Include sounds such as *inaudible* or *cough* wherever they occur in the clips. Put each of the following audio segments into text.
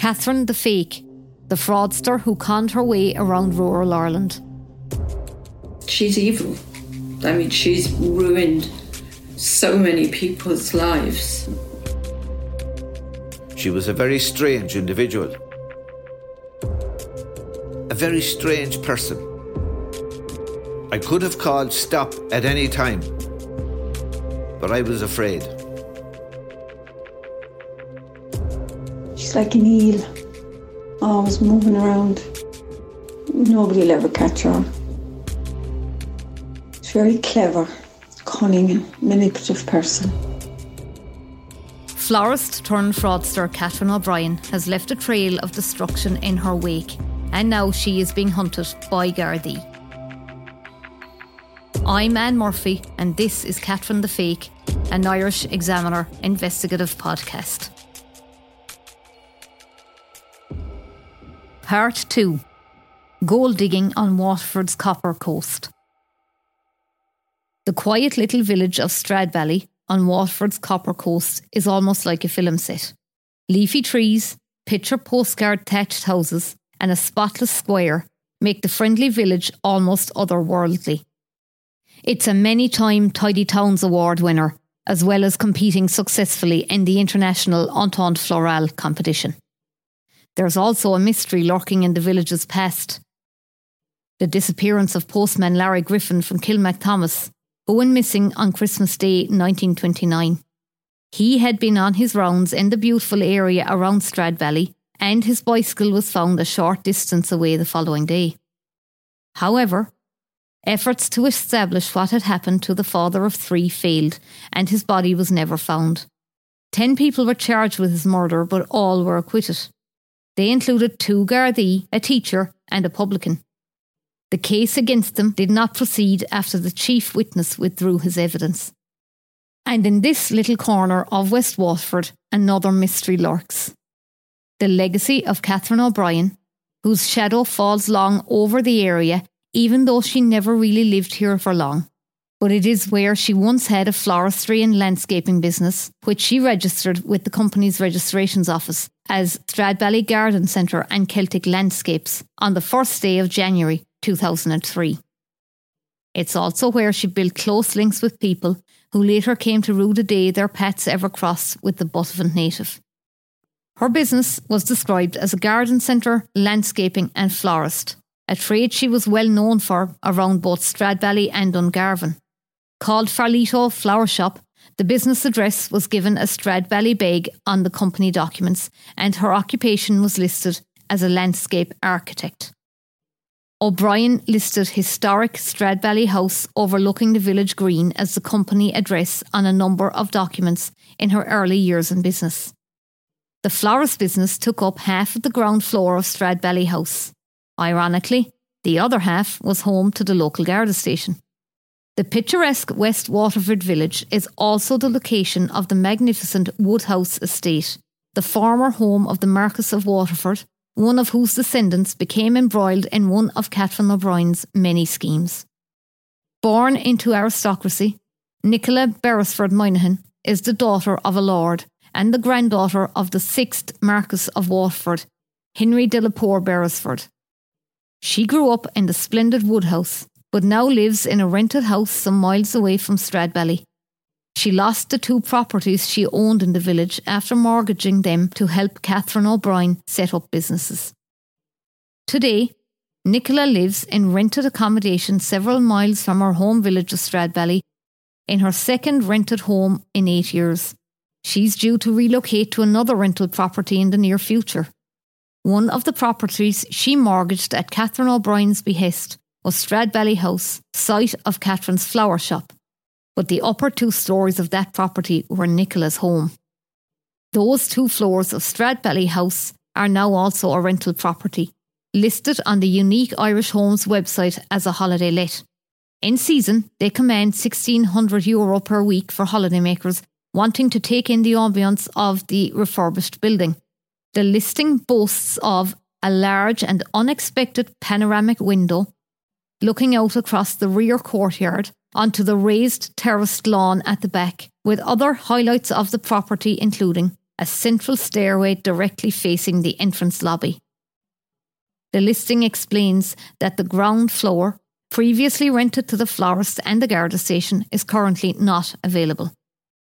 Catherine the Fake, the fraudster who conned her way around rural Ireland. She's evil. I mean, she's ruined so many people's lives. She was a very strange individual. A very strange person. I could have called stop at any time, but I was afraid. Like an eel, always moving around. Nobody will ever catch her. She's very clever, cunning, manipulative person. Florist turned fraudster Catherine O'Brien has left a trail of destruction in her wake, and now she is being hunted by Gardaí. I'm Anne Murphy, and this is Catherine the Fake, an Irish Examiner investigative podcast. Part 2 Gold digging on Waterford's Copper Coast. The quiet little village of Stradbally on Waterford's Copper Coast is almost like a film set. Leafy trees, picture postcard thatched houses, and a spotless square make the friendly village almost otherworldly. It's a many time Tidy Towns Award winner, as well as competing successfully in the international Entente Florale competition. There's also a mystery lurking in the village's past. The disappearance of postman Larry Griffin from Kilmacthomas, who went missing on Christmas Day 1929. He had been on his rounds in the beautiful area around Stradbally, and his bicycle was found a short distance away the following day. However, efforts to establish what had happened to the father of three failed, and his body was never found. Ten people were charged with his murder, but all were acquitted. They included two Gardaí, a teacher, and a publican. The case against them did not proceed after the chief witness withdrew his evidence. And in this little corner of West Waterford, another mystery lurks. The legacy of Catherine O'Brien, whose shadow falls long over the area, even though she never really lived here for long. But it is where she once had a floristry and landscaping business, which she registered with the company's registrations office as Stradbally Garden Centre and Celtic Landscapes on the first day of January 2003. It's also where she built close links with people who later came to rue the day their paths ever crossed with the Buttevant native. Her business was described as a garden centre, landscaping, and florist, a trade she was well known for around both Stradbally and Dungarvan. Called Farlito Flower Shop, the business address was given as Stradbally Beg on the company documents, and her occupation was listed as a landscape architect. O'Brien listed historic Stradbally House overlooking the village green as the company address on a number of documents in her early years in business. The florist business took up half of the ground floor of Stradbally House. Ironically, the other half was home to the local Garda station. The picturesque West Waterford village is also the location of the magnificent Woodhouse estate, the former home of the Marquess of Waterford one of whose descendants became embroiled in one of Catherine O'Brien's many schemes. Born into aristocracy, Nicola Beresford Moynihan is the daughter of a lord and the granddaughter of the sixth Marquess of Waterford, Henry de la Poer Beresford. She grew up in the splendid Woodhouse, but now lives in a rented house some miles away from Stradbally. She lost the two properties she owned in the village after mortgaging them to help Catherine O'Brien set up businesses. Today, Nicola lives in rented accommodation several miles from her home village of Stradbally in her second rented home in eight years. She's due to relocate to another rental property in the near future. One of the properties she mortgaged at Catherine O'Brien's behest was Stradbally House, site of Catherine's flower shop but the upper two stories of that property were Nicola's home. Those two floors of Stradbally House are now also a rental property, listed on the unique Irish Homes website as a holiday let. In season, they command €1,600 Euro per week for holidaymakers wanting to take in the ambience of the refurbished building. The listing boasts of a large and unexpected panoramic window looking out across the rear courtyard onto the raised terraced lawn at the back, with other highlights of the property including a central stairway directly facing the entrance lobby. The listing explains that the ground floor, previously rented to the florist and the Garda station, is currently not available.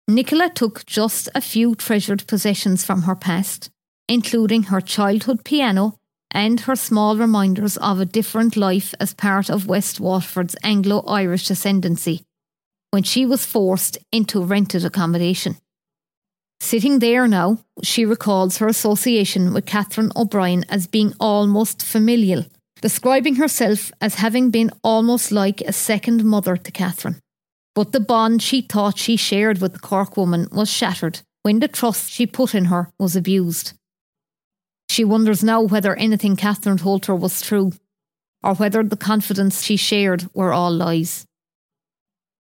Nicola took just a few treasured possessions from her past, including her childhood piano and her small reminders of a different life as part of West Waterford's Anglo Irish ascendancy, when she was forced into rented accommodation. Sitting there now, she recalls her association with Catherine O'Brien as being almost familial, describing herself as having been almost like a second mother to Catherine. But the bond she thought she shared with the Cork woman was shattered when the trust she put in her was abused. She wonders now whether anything Catherine told her was true, or whether the confidence she shared were all lies.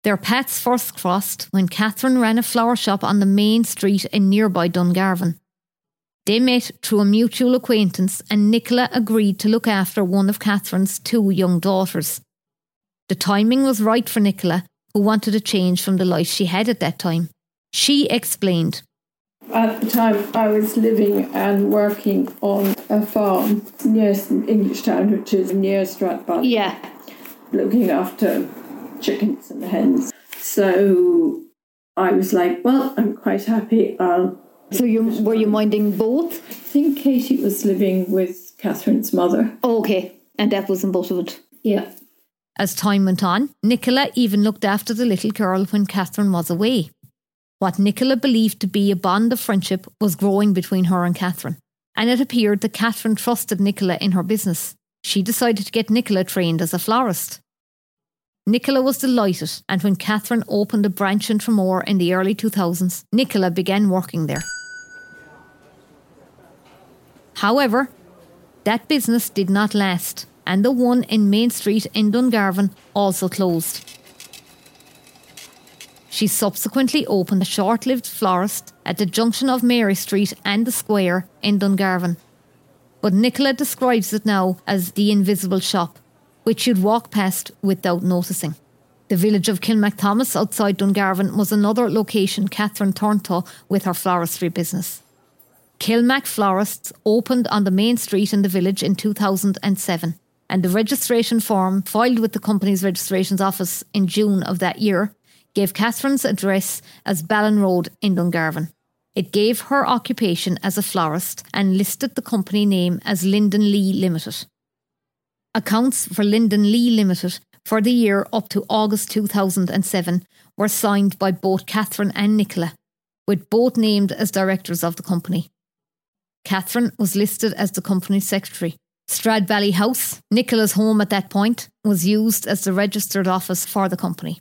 Their paths first crossed when Catherine ran a flower shop on the main street in nearby Dungarvan. They met through a mutual acquaintance, and Nicola agreed to look after one of Catherine's two young daughters. The timing was right for Nicola, who wanted a change from the life she had at that time. She explained. At the time, I was living and working on a farm near Englishtown, which is near Stradbally. Yeah. Looking after chickens and hens. So I was like, well, I'm quite happy. I'll. So you were you minding both? I think Katie was living with Catherine's mother. Oh, okay, and that was in both of it. Yeah. As time went on, Nicola even looked after the little girl when Catherine was away. What Nicola believed to be a bond of friendship was growing between her and Catherine, and it appeared that Catherine trusted Nicola in her business. She decided to get Nicola trained as a florist. Nicola was delighted, and when Catherine opened a branch in Tramore in the early 2000s, Nicola began working there. However, that business did not last, and the one in Main Street in Dungarvan also closed. She subsequently opened a short lived florist at the junction of Mary Street and the Square in Dungarvan. But Nicola describes it now as the invisible shop which you'd walk past without noticing. The village of Kilmacthomas outside Dungarvan was another location Catherine turned to with her floristry business. Kilmac Florists opened on the main street in the village in 2007, and the registration form filed with the company's registrations office in June of that year gave Catherine's address as Ballin Road in Dungarvan. It gave her occupation as a florist and listed the company name as Linden Lee Limited. Accounts for Linden Lee Limited for the year up to August 2007 were signed by both Catherine and Nicola, with both named as directors of the company. Catherine was listed as the company secretary. Stradbally House, Nicola's home at that point, was used as the registered office for the company.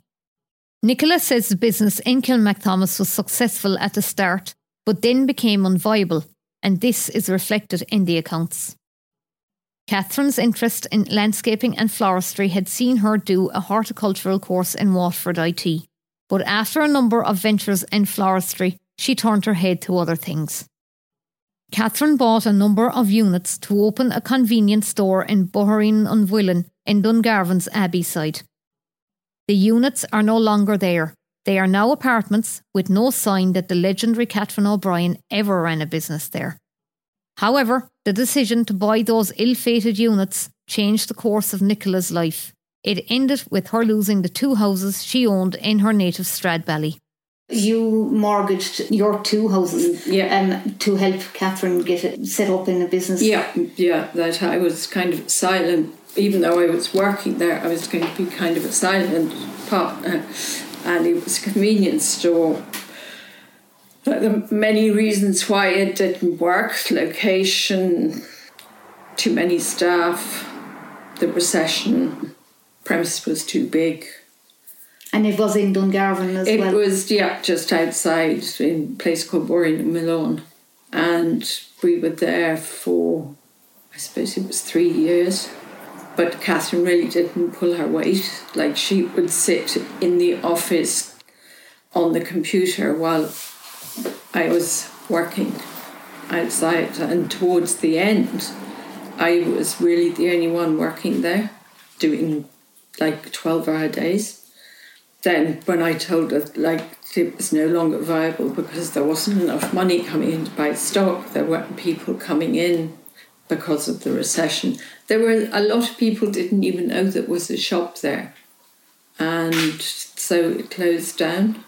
Nicola says the business in Kilmacthomas was successful at the start, but then became unviable, and this is reflected in the accounts. Catherine's interest in landscaping and floristry had seen her do a horticultural course in Waterford IT. But after a number of ventures in floristry, she turned her head to other things. Catherine bought a number of units to open a convenience store in Bohereen Unwillen in Dungarvan's Abbeyside. The units are no longer there. They are now apartments with no sign that the legendary Catherine O'Brien ever ran a business there. However, the decision to buy those ill fated units changed the course of Nicola's life. It ended with her losing the two houses she owned in her native Stradbally. You mortgaged your two houses Yeah. um, to help Catherine get it set up in a business. Yeah, yeah, that I was kind of silent, even though I was working there, I was going to be kind of a silent partner. Uh, and it was a convenience store. But the many reasons why it didn't work location, too many staff, the recession, premise was too big. And it was in Dungarvan as It well. It was, yeah, just outside in a place called Boring in Malone. And we were there for, I suppose it was three years. But Catherine really didn't pull her weight. Like she would sit in the office on the computer while I was working outside. And towards the end, I was really the only one working there, doing like 12 hour days then when I told her like it was no longer viable because there wasn't enough money coming in to buy stock. There weren't people coming in because of the recession. There were a lot of people didn't even know there was a shop there, and so it closed down.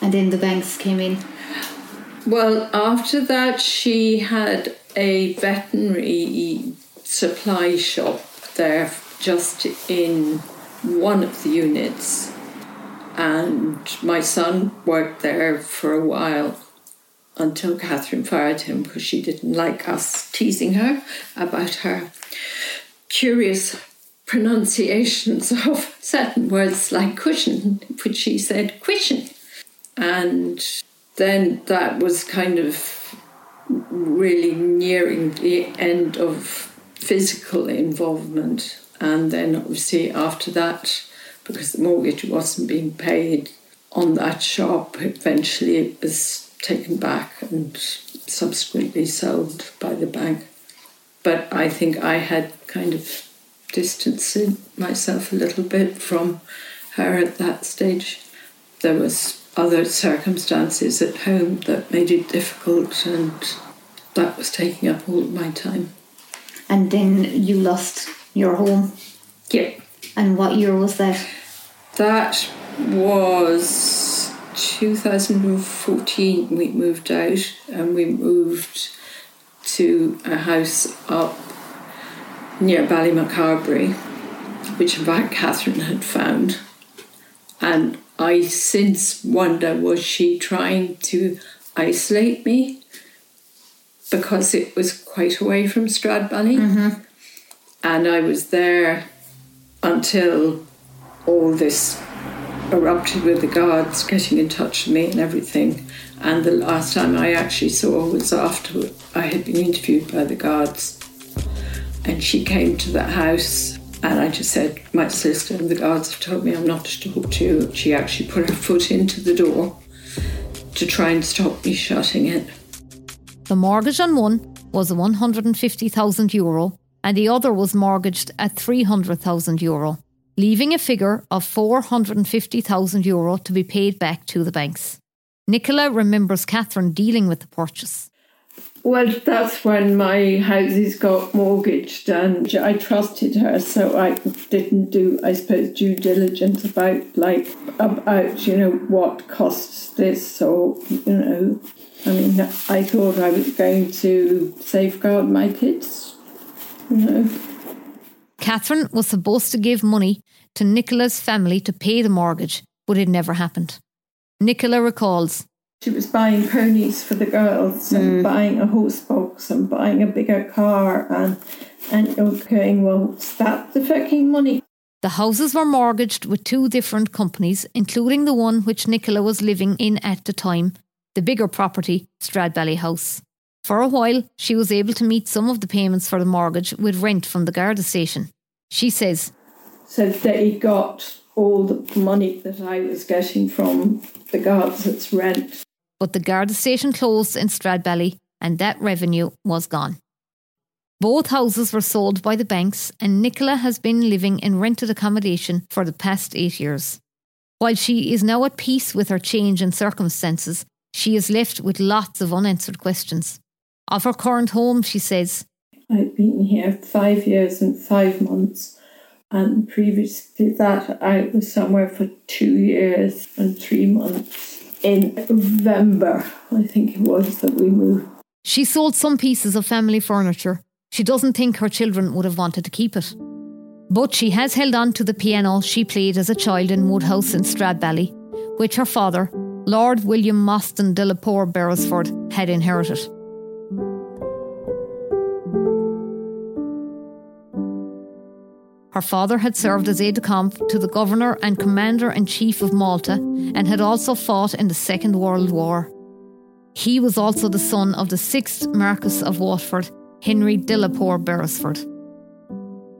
And then the banks came in. Well, after that, she had a veterinary supply shop there just in one of the units. And my son worked there for a while until Catherine fired him because she didn't like us teasing her about her curious pronunciations of *laughs* certain words like cushion, which she said cushion. And then that was kind of really nearing the end of physical involvement. And then obviously after that, because the mortgage wasn't being paid on that shop, eventually it was taken back and subsequently sold by the bank. But I think I had kind of distanced myself a little bit from her at that stage. There was other circumstances at home that made it difficult and that was taking up all of my time. And then you lost your home. Yeah. And what year was that? That was 2014. We moved out and we moved to a house up near Ballymacarbry, which in fact Catherine had found. And I since wonder was she trying to isolate me because it was quite away from Stradbally. Mm-hmm. And I was there until all this erupted with the guards getting in touch with me and everything. And the last time I actually saw her was after I had been interviewed by the guards. And she came to the house, and I just said, My sister and the guards have told me I'm not to talk to you. She actually put her foot into the door to try and stop me shutting it. The mortgage on one was 150,000 euro and the other was mortgaged at 300,000 euro, leaving a figure of 450,000 euro to be paid back to the banks. Nicola remembers Catherine dealing with the purchase. Well, that's when my houses got mortgaged, and I trusted her, so I didn't do, I suppose, due diligence about like about you know what costs this, or you know, I mean, I thought I was going to safeguard my kids, you know. Catherine was supposed to give money to Nicola's family to pay the mortgage, but it never happened. Nicola recalls she was buying ponies for the girls and mm. buying a horse box and buying a bigger car and and you're going, well, stop the fucking money. The houses were mortgaged with two different companies, including the one which Nicola was living in at the time, the bigger property, Stradbally House. For a while, she was able to meet some of the payments for the mortgage with rent from the Garda station. She says, So they got all the money that I was getting from the guards as rent. but the Garda station closed in Stradbally and that revenue was gone. Both houses were sold by the banks, and Nicola has been living in rented accommodation for the past eight years. While she is now at peace with her change in circumstances, she is left with lots of unanswered questions. Of her current home, she says, I've been here five years and five months, and previous to that, I was somewhere for two years and three months. In November, I think it was that we moved. She sold some pieces of family furniture. She doesn't think her children would have wanted to keep it. But she has held on to the piano she played as a child in Woodhouse in Stradbally, which her father, Lord William Mostyn de la Poer Beresford, had inherited. Her father had served as aide de camp to the governor and commander in chief of Malta and had also fought in the Second World War. He was also the son of the sixth Marquess of Waterford, Henry de la Poer Beresford.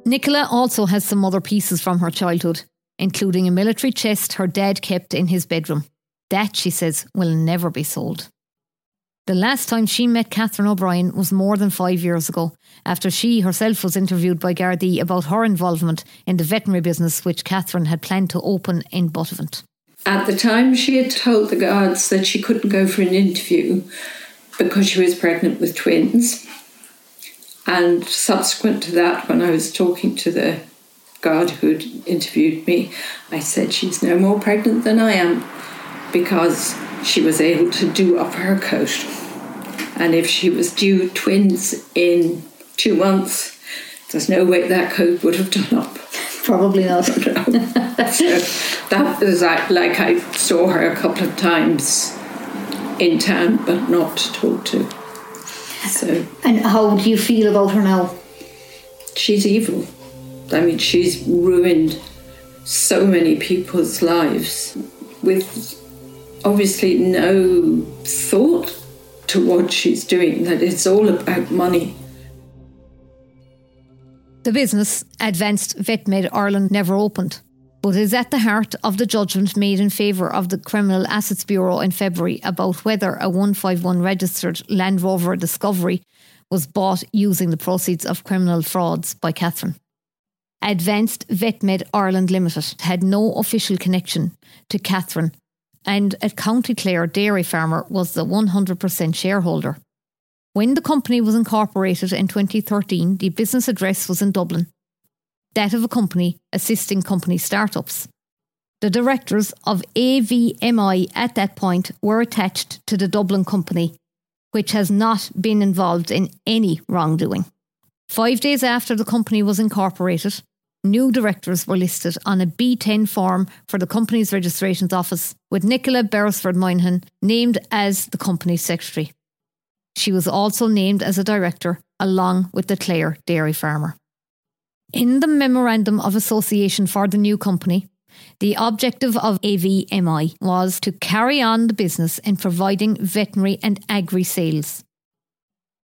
Nicola also has some other pieces from her childhood, including a military chest her dad kept in his bedroom. That, she says, will never be sold. The last time she met Catherine O'Brien was more than five years ago, after she herself was interviewed by Gardaí about her involvement in the veterinary business which Catherine had planned to open in Buttevant. At the time, she had told the guards that she couldn't go for an interview because she was pregnant with twins. And subsequent to that, when I was talking to the guard who'd interviewed me, I said, She's no more pregnant than I am because she was able to do up her coat. And if she was due twins in two months, there's no way that coat would have done up. Probably not. *laughs* so that was like, like I saw her a couple of times in town, but not to talk to. So And how do you feel about her now? she's evil. I mean, she's ruined so many people's lives with obviously no thought to what she's doing, that it's all about money. The business, Advanced VetMed Ireland, never opened, but is at the heart of the judgment made in favour of the Criminal Assets Bureau in February about whether a 151 registered Land Rover Discovery was bought using the proceeds of criminal frauds by Catherine. Advanced VetMed Ireland Limited had no official connection to Catherine, and a County Clare dairy farmer was the 100% shareholder. When the company was incorporated in 2013, the business address was in Dublin, that of a company assisting company startups. The directors of AVMI at that point were attached to the Dublin company, which has not been involved in any wrongdoing. Five days after the company was incorporated, new directors were listed on a B10 form for the company's registrations office, with Nicola Beresford Moynihan named as the company's secretary. She was also named as a director along with the Clare dairy farmer. In the Memorandum of Association for the new company, the objective of AVMI was to carry on the business in providing veterinary and agri sales.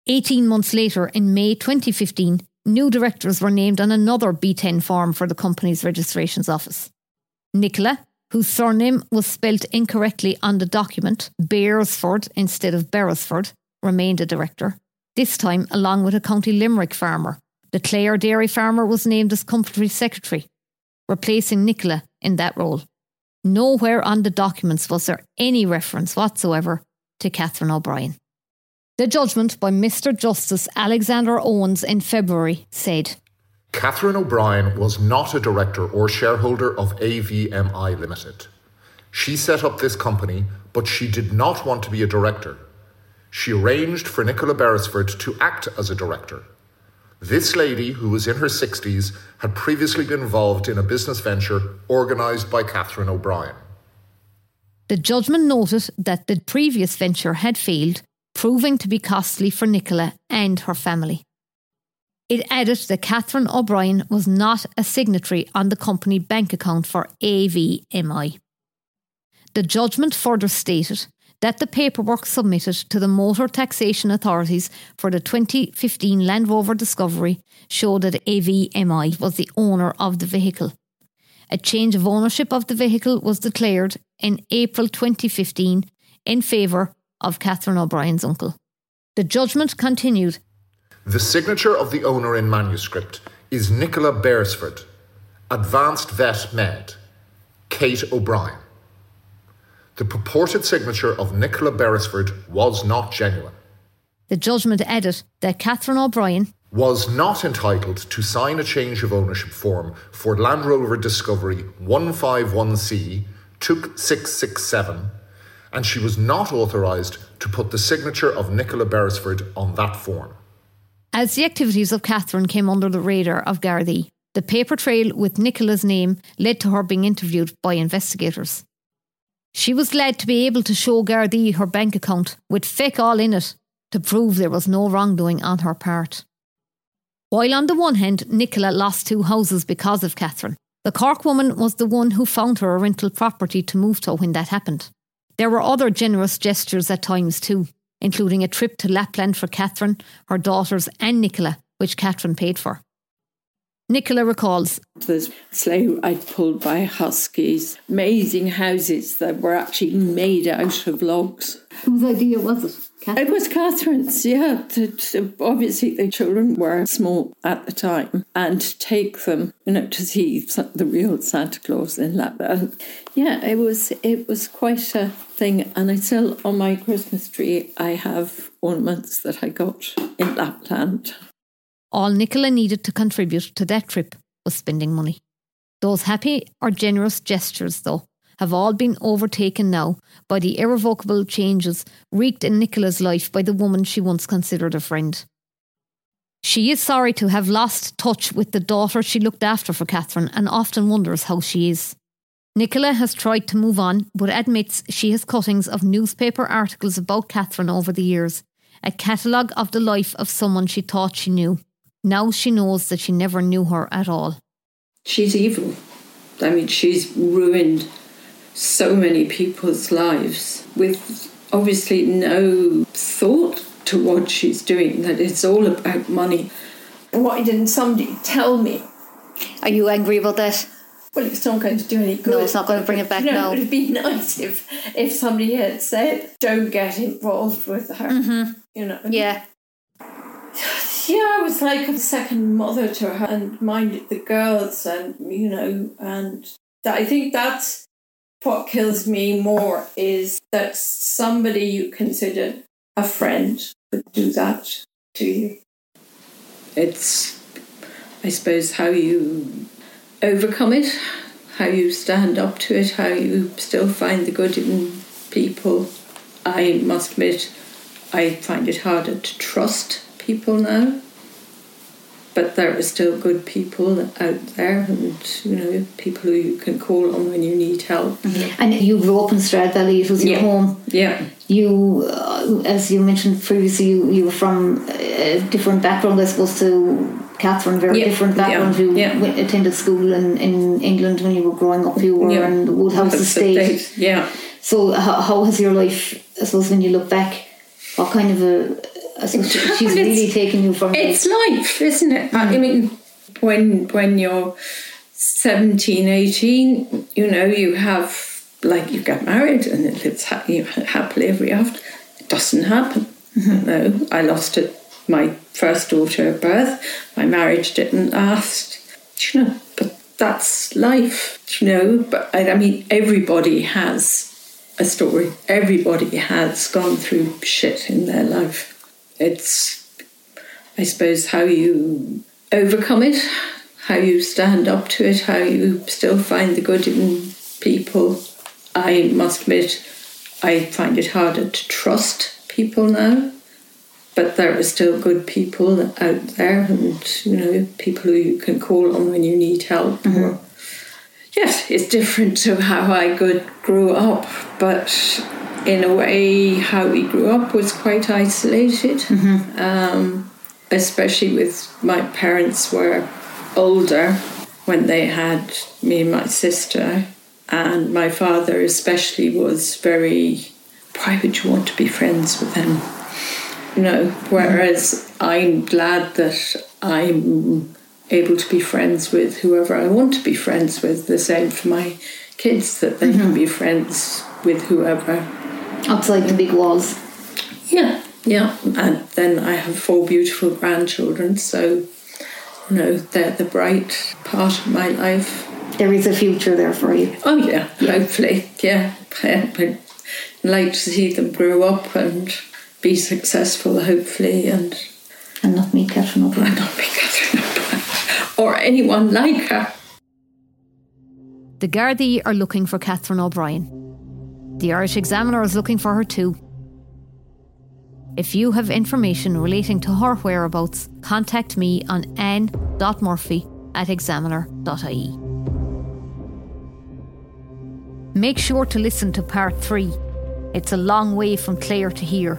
18 months later, in May 2015, new directors were named on another B10 form for the company's registrations office. Nicola, whose surname was spelt incorrectly on the document, Beresford instead of Beresford, remained a director, this time along with a County Limerick farmer. The Clare dairy farmer was named as company secretary, replacing Nicola in that role. Nowhere on the documents was there any reference whatsoever to Catherine O'Brien. The judgment by Mr. Justice Alexander Owens in February said Catherine O'Brien was not a director or shareholder of AVMI Limited. She set up this company, but she did not want to be a director. She arranged for Nicola Beresford to act as a director. This lady, who was in her 60s, had previously been involved in a business venture organised by Catherine O'Brien. The judgment noted that the previous venture had failed, proving to be costly for Nicola and her family. It added that Catherine O'Brien was not a signatory on the company bank account for AVMI. The judgment further stated that the paperwork submitted to the motor taxation authorities for the 2015 Land Rover Discovery showed that AVMI was the owner of the vehicle. A change of ownership of the vehicle was declared in April 2015 in favour of Catherine O'Brien's uncle. The judgment continued The signature of the owner in manuscript is Nicola Beresford, Advanced Vet Med, Kate O'Brien. The purported signature of Nicola Beresford was not genuine, The judgment added that Catherine O'Brien was not entitled to sign a change of ownership form for Land Rover Discovery 151C 2667, and she was not authorised to put the signature of Nicola Beresford on that form. As the activities of Catherine came under the radar of Gardaí, the paper trail with Nicola's name led to her being interviewed by investigators. She was led to be able to show Gardaí her bank account with fake all in it to prove there was no wrongdoing on her part. While on the one hand, Nicola lost two houses because of Catherine, the Cork woman was the one who found her a rental property to move to when that happened. There were other generous gestures at times too, including a trip to Lapland for Catherine, her daughters, and Nicola, which Catherine paid for. Nicola recalls There's sleigh I pulled by huskies, amazing houses that were actually made out of logs. Whose idea was it? It was Catherine's, yeah. Obviously, the children were small at the time, and to take them, you know, to see the real Santa Claus in Lapland. Um, yeah, it was it was quite a thing, and I still on my Christmas tree I have ornaments that I got in Lapland. all Nicola needed to contribute to that trip was spending money. Those happy or generous gestures, though, have all been overtaken now by the irrevocable changes wreaked in Nicola's life by the woman she once considered a friend. She is sorry to have lost touch with the daughter she looked after for Catherine and often wonders how she is. Nicola has tried to move on, but admits she has cuttings of newspaper articles about Catherine over the years, a catalogue of the life of someone she thought she knew. Now she knows that she never knew her at all. She's evil. I mean, she's ruined so many people's lives with obviously no thought to what she's doing, that it's all about money. Why didn't somebody tell me? Are you angry about that? Well, it's not going to do any good. No, it's not going to bring it back You know, now. It'd be *laughs* nice if if somebody had said, "Don't get involved with her." Mm-hmm. You know. Yeah. Yeah, I was like a second mother to her and minded the girls, and you know, and that, I think that's what kills me more is that somebody you consider a friend would do that to you. It's, I suppose, how you overcome it, how you stand up to it, how you still find the good in people. I must admit, I find it harder to trust people now. But there are still good people out there, and you know, people who you can call on when you need help. And you grew up in Stradbally, it was your Yeah. home. Yeah, You, uh, as you mentioned previously, you, you were from a different background, I suppose, to Catherine, very Yeah, different yeah, background. You yeah. attended school in, in England when you were growing up, you were yeah. in the Woodhouse estate. thing, Yeah. So, how, how has your life, I suppose, when you look back, what kind of a. I she- *laughs* she's really taken you from. It's life, isn't it? I mm. mean, when when you're 17, 18, you know, you have, like, you get married and it lives ha- you happily ever after. It doesn't happen. Mm-hmm. No, I lost it, my first daughter at birth. My marriage didn't last. You know, but that's life, you know. But I, I mean, everybody has a story. Everybody has gone through shit in their life. It's, I suppose, how you overcome it, how you stand up to it, how you still find the good in people. I must admit, I find it harder to trust people now. But there are still good people out there, and you know, people who you can call on when you need help. Or, mm-hmm. Yes, it's different to how I good grew up, but in a way, how we grew up was quite isolated. Um, especially with my parents were older when they had me and my sister, and my father especially was very. Why would you want to be friends with them? You know, whereas I'm glad that I'm able to be friends with whoever I want to be friends with. The same for my kids, that they can mm-hmm. be friends with whoever. outside the big walls. Yeah, yeah. And then I have four beautiful grandchildren, so you know they're the bright part of my life. There is a future there for you. Oh yeah, hopefully, yeah. I'd like to see them grow up and be successful, hopefully, and And not me, Catherine O'Brien. *laughs* not be Catherine O'Brien or anyone like her. The Gardaí are looking for Catherine O'Brien. The Irish Examiner is looking for her too. If you have information relating to her whereabouts, contact me on anne.murphy at examiner.ie. Make sure to listen to part three. It's a long way from Clare to here.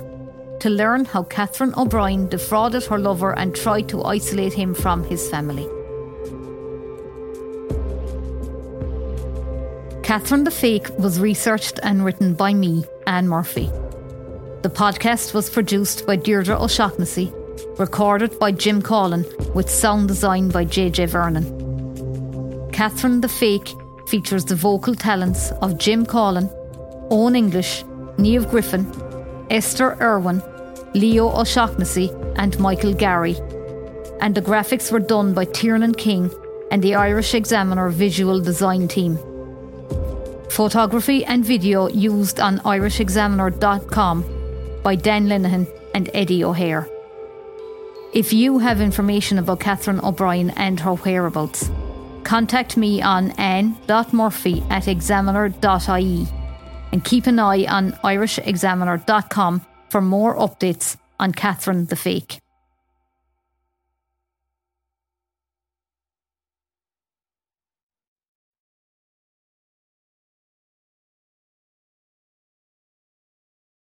To learn how Catherine O'Brien defrauded her lover and tried to isolate him from his family. Catherine the Fake was researched and written by me, Anne Murphy. The podcast was produced by Deirdre O'Shaughnessy recorded by Jim Collin with sound design by JJ Vernon. Catherine the Fake features the vocal talents of Jim Collin, Owen English, Niamh Griffin, Esther Irwin, Leo O'Shaughnessy, and Michael Gary. And the graphics were done by Tiernan King and the Irish Examiner visual design team. Photography and video used on irishexaminer.com by Dan Linehan and Eddie O'Hare. If you have information about Catherine O'Brien and her whereabouts, contact me on anne.murphy at examiner.ie and keep an eye on irishexaminer.com for more updates on Catherine the Fake.